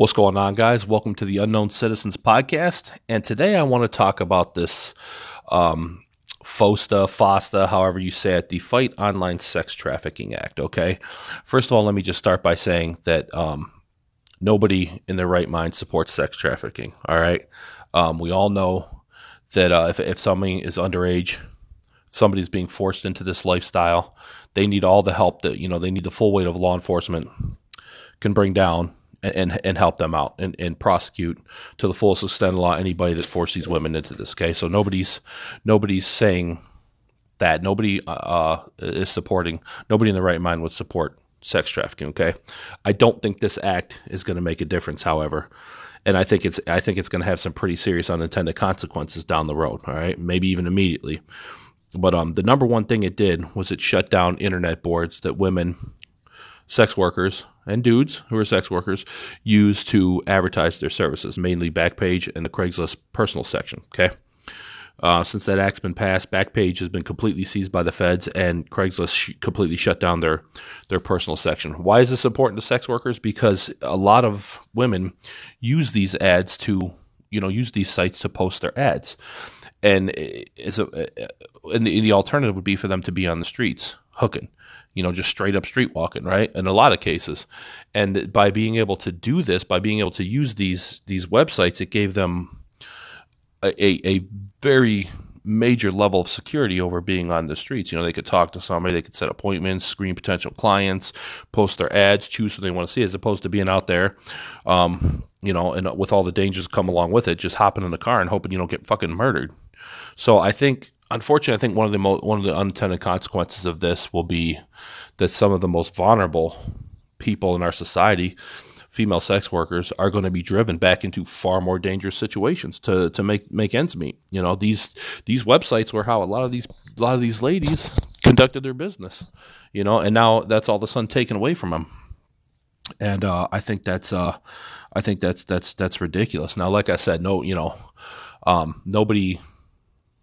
What's going on, guys? Welcome to the Unknown Citizens Podcast. And today I want to talk about this um, FOSTA, FOSTA, however you say it, the Fight Online Sex Trafficking Act. Okay. First of all, let me just start by saying that um, nobody in their right mind supports sex trafficking. All right. Um, we all know that uh, if, if somebody is underage, somebody's being forced into this lifestyle, they need all the help that, you know, they need the full weight of law enforcement can bring down and and help them out and, and prosecute to the fullest extent of the law anybody that forced these women into this. Okay, so nobody's nobody's saying that nobody uh, uh, is supporting. Nobody in the right mind would support sex trafficking. Okay, I don't think this act is going to make a difference. However. And I think it's I think it's going to have some pretty serious unintended consequences down the road. All right, maybe even immediately. But um, the number one thing it did was it shut down internet boards that women sex workers and dudes who are sex workers use to advertise their services, mainly Backpage and the Craigslist personal section. Okay. Uh, since that act's been passed, Backpage has been completely seized by the feds, and Craigslist sh- completely shut down their their personal section. Why is this important to sex workers? Because a lot of women use these ads to, you know, use these sites to post their ads, and eh, it's a, eh, eh, and the, the alternative would be for them to be on the streets hooking you know, just straight up street walking, right? In a lot of cases, and by being able to do this, by being able to use these these websites, it gave them a, a, a very major level of security over being on the streets. You know, they could talk to somebody, they could set appointments, screen potential clients, post their ads, choose who they want to see, as opposed to being out there, um, you know, and with all the dangers come along with it, just hopping in the car and hoping you don't get fucking murdered. So I think unfortunately, I think one of the mo- one of the unintended consequences of this will be that some of the most vulnerable people in our society, female sex workers, are going to be driven back into far more dangerous situations to, to make make ends meet. You know, these these websites were how a lot of these a lot of these ladies conducted their business. You know, and now that's all of a sudden taken away from them. And uh, I think that's uh, I think that's that's that's ridiculous. Now, like I said, no, you know, um, nobody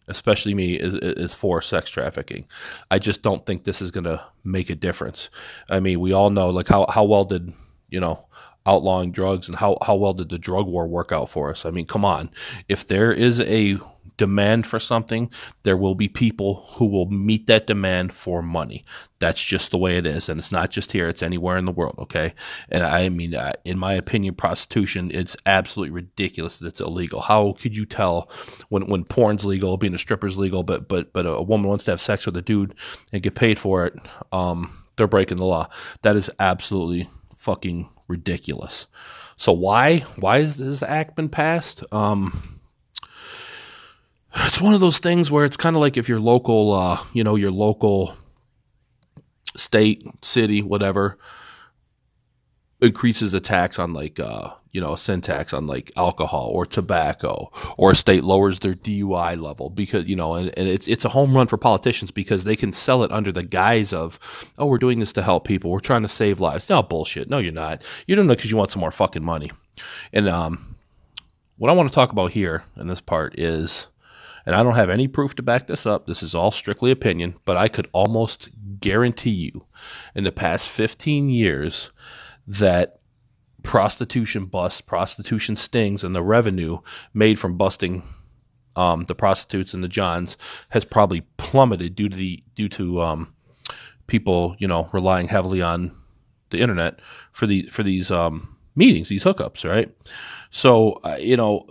especially me, is, is for sex trafficking. I just don't think this is going to make a difference. I mean, we all know, like, how, how well did, you know, outlawing drugs and how, how well did the drug war work out for us? I mean, come on. If there is a demand for something, there will be people who will meet that demand for money. That's just the way it is. And it's not just here, it's anywhere in the world, okay? And I mean, in my opinion, prostitution, it's absolutely ridiculous that it's illegal. How could you tell when, when porn's legal, being a stripper's legal, but, but, but a woman wants to have sex with a dude and get paid for it? Um, they're breaking the law. That is absolutely fucking ridiculous. So why why has this act been passed? Um, it's one of those things where it's kind of like if your local, uh, you know, your local state, city, whatever, increases the tax on like, uh, you know, a sin tax on like alcohol or tobacco, or a state lowers their DUI level because you know, and, and it's it's a home run for politicians because they can sell it under the guise of, oh, we're doing this to help people, we're trying to save lives. No bullshit. No, you're not. You're doing it because you want some more fucking money. And um, what I want to talk about here in this part is and I don't have any proof to back this up. This is all strictly opinion, but I could almost guarantee you in the past 15 years that prostitution busts, prostitution stings, and the revenue made from busting um, the prostitutes and the johns has probably plummeted due to the due to um, people you know relying heavily on the internet for the for these um, meetings, these hookups, right? So uh, you know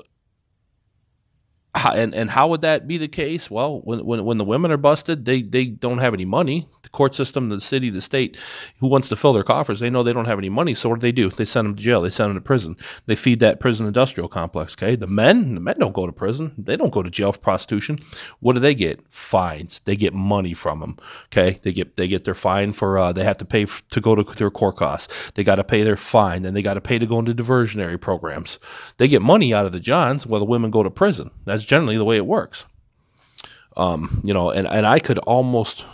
and and how would that be the case? Well, when when when the women are busted, they they don't have any money. The court system, the city, the state, who wants to fill their coffers, they know they don't have any money. So what do they do? They send them to jail. They send them to prison. They feed that prison industrial complex. Okay, the men, the men don't go to prison. They don't go to jail for prostitution. What do they get? Fines. They get money from them. Okay, they get they get their fine for uh, they have to pay to go to their court costs. They got to pay their fine. Then they got to pay to go into diversionary programs. They get money out of the johns while the women go to prison. That's generally the way it works. Um, you know, and, and I could almost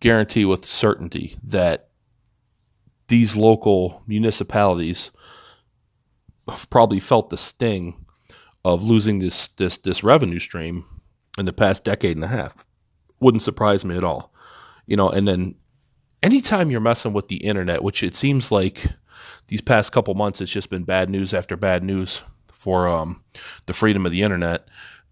guarantee with certainty that these local municipalities have probably felt the sting of losing this this this revenue stream in the past decade and a half. Wouldn't surprise me at all. You know, and then anytime you're messing with the internet, which it seems like these past couple months, it's just been bad news after bad news for um, the freedom of the internet.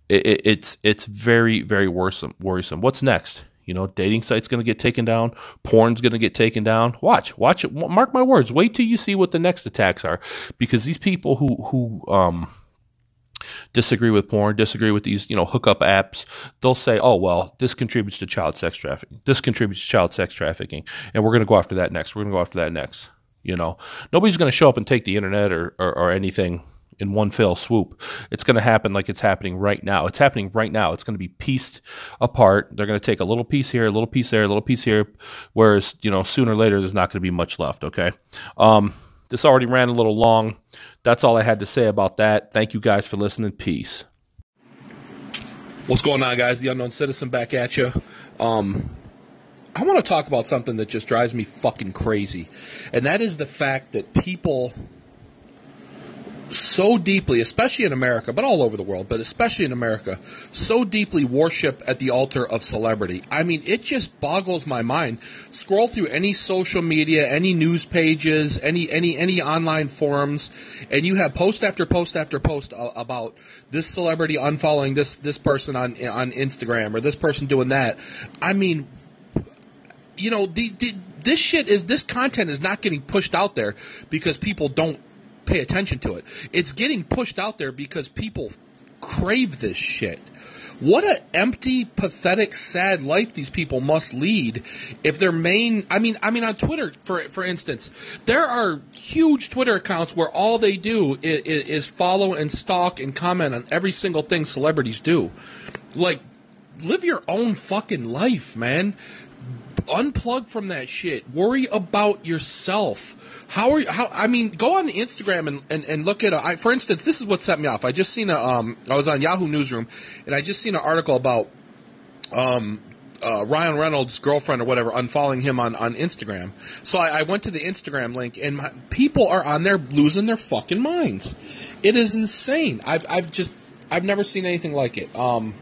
It, it, it's it's very very worrisome. Worrisome. What's next? You know, dating sites going to get taken down. Porn's going to get taken down. Watch, watch it. Mark my words. Wait till you see what the next attacks are, because these people who who um, disagree with porn, disagree with these you know hookup apps, they'll say, "Oh well, this contributes to child sex trafficking. This contributes to child sex trafficking, and we're going to go after that next. We're going to go after that next." You know, nobody's going to show up and take the internet or, or, or anything in one fell swoop. It's going to happen like it's happening right now. It's happening right now. It's going to be pieced apart. They're going to take a little piece here, a little piece there, a little piece here. Whereas, you know, sooner or later, there's not going to be much left. Okay. Um, this already ran a little long. That's all I had to say about that. Thank you guys for listening. Peace. What's going on, guys? The Unknown Citizen back at you. Um, I want to talk about something that just drives me fucking crazy, and that is the fact that people so deeply, especially in America, but all over the world, but especially in America, so deeply worship at the altar of celebrity. I mean, it just boggles my mind. Scroll through any social media, any news pages, any any any online forums, and you have post after post after post about this celebrity unfollowing this this person on on Instagram or this person doing that. I mean, you know, the, the this shit is this content is not getting pushed out there because people don't pay attention to it. It's getting pushed out there because people crave this shit. What an empty, pathetic, sad life these people must lead if their main I mean I mean on Twitter for for instance, there are huge Twitter accounts where all they do is, is follow and stalk and comment on every single thing celebrities do. Like live your own fucking life, man unplug from that shit. Worry about yourself. How are you, how? I mean, go on Instagram and, and, and look at. A, I, for instance, this is what set me off. I just seen a. Um, I was on Yahoo Newsroom, and I just seen an article about um, uh, Ryan Reynolds' girlfriend or whatever unfollowing him on, on Instagram. So I, I went to the Instagram link, and my, people are on there losing their fucking minds. It is insane. I've I've just I've never seen anything like it. Um,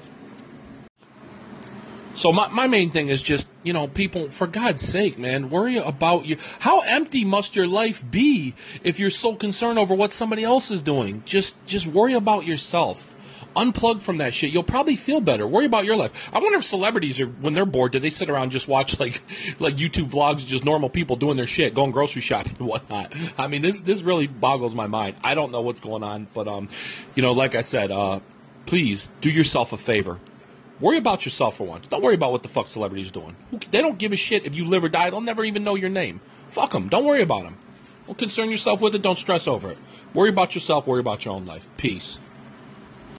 so my, my main thing is just, you know, people, for God's sake, man, worry about you. How empty must your life be if you're so concerned over what somebody else is doing? Just, just worry about yourself. Unplug from that shit. You'll probably feel better. Worry about your life. I wonder if celebrities are, when they're bored, do they sit around just watch like, like YouTube vlogs, just normal people doing their shit, going grocery shopping and whatnot. I mean, this, this really boggles my mind. I don't know what's going on, but, um, you know, like I said, uh, please do yourself a favor Worry about yourself for once. Don't worry about what the fuck celebrities doing. They don't give a shit if you live or die. They'll never even know your name. Fuck them. Don't worry about them. Don't concern yourself with it. Don't stress over it. Worry about yourself. Worry about your own life. Peace.